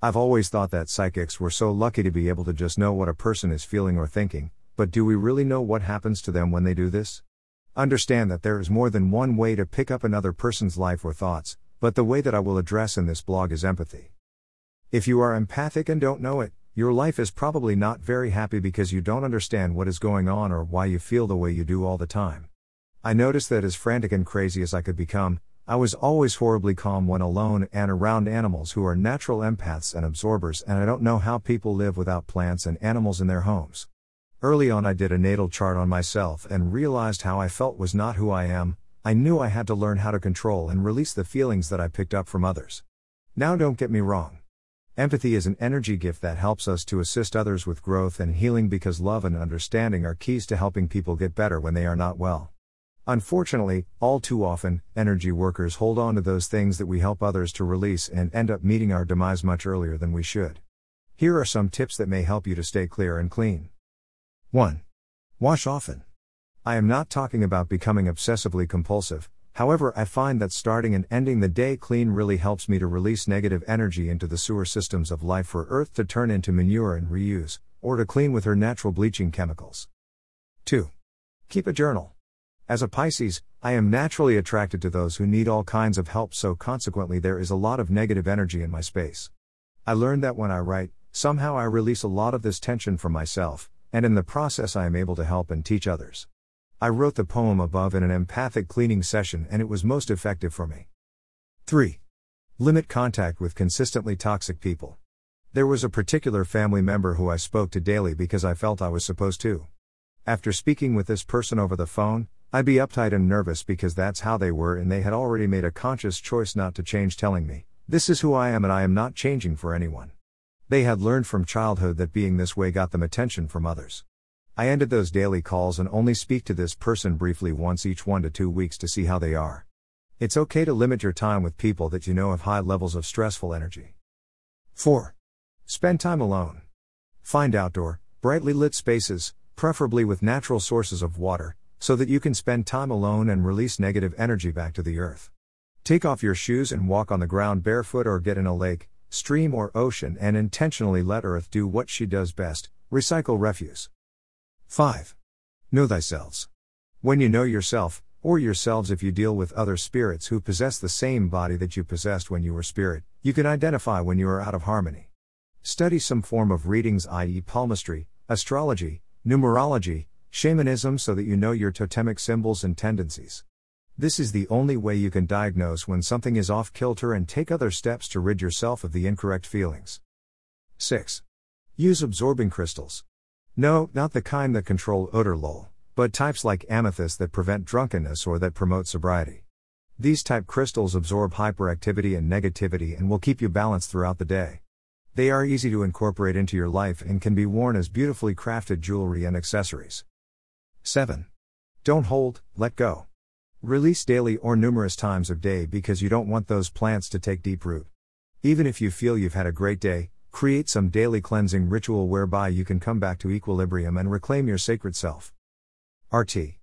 I've always thought that psychics were so lucky to be able to just know what a person is feeling or thinking, but do we really know what happens to them when they do this? Understand that there is more than one way to pick up another person's life or thoughts, but the way that I will address in this blog is empathy. If you are empathic and don't know it, your life is probably not very happy because you don't understand what is going on or why you feel the way you do all the time. I noticed that as frantic and crazy as I could become, I was always horribly calm when alone and around animals who are natural empaths and absorbers, and I don't know how people live without plants and animals in their homes. Early on, I did a natal chart on myself and realized how I felt was not who I am. I knew I had to learn how to control and release the feelings that I picked up from others. Now, don't get me wrong. Empathy is an energy gift that helps us to assist others with growth and healing because love and understanding are keys to helping people get better when they are not well. Unfortunately, all too often, energy workers hold on to those things that we help others to release and end up meeting our demise much earlier than we should. Here are some tips that may help you to stay clear and clean. 1. Wash often. I am not talking about becoming obsessively compulsive, however, I find that starting and ending the day clean really helps me to release negative energy into the sewer systems of life for Earth to turn into manure and reuse, or to clean with her natural bleaching chemicals. 2. Keep a journal. As a Pisces, I am naturally attracted to those who need all kinds of help, so consequently, there is a lot of negative energy in my space. I learned that when I write, somehow I release a lot of this tension from myself, and in the process, I am able to help and teach others. I wrote the poem above in an empathic cleaning session, and it was most effective for me. 3. Limit contact with consistently toxic people. There was a particular family member who I spoke to daily because I felt I was supposed to. After speaking with this person over the phone, I'd be uptight and nervous because that's how they were, and they had already made a conscious choice not to change, telling me, This is who I am and I am not changing for anyone. They had learned from childhood that being this way got them attention from others. I ended those daily calls and only speak to this person briefly once each one to two weeks to see how they are. It's okay to limit your time with people that you know have high levels of stressful energy. 4. Spend time alone. Find outdoor, brightly lit spaces, preferably with natural sources of water, so that you can spend time alone and release negative energy back to the earth. Take off your shoes and walk on the ground barefoot or get in a lake, stream, or ocean and intentionally let Earth do what she does best recycle refuse. 5. Know thyself. When you know yourself, or yourselves if you deal with other spirits who possess the same body that you possessed when you were spirit, you can identify when you are out of harmony. Study some form of readings, i.e., palmistry, astrology, numerology, Shamanism so that you know your totemic symbols and tendencies. This is the only way you can diagnose when something is off kilter and take other steps to rid yourself of the incorrect feelings. 6. Use absorbing crystals. No, not the kind that control odor lol, but types like amethyst that prevent drunkenness or that promote sobriety. These type crystals absorb hyperactivity and negativity and will keep you balanced throughout the day. They are easy to incorporate into your life and can be worn as beautifully crafted jewelry and accessories. 7. Don't hold, let go. Release daily or numerous times of day because you don't want those plants to take deep root. Even if you feel you've had a great day, create some daily cleansing ritual whereby you can come back to equilibrium and reclaim your sacred self. RT.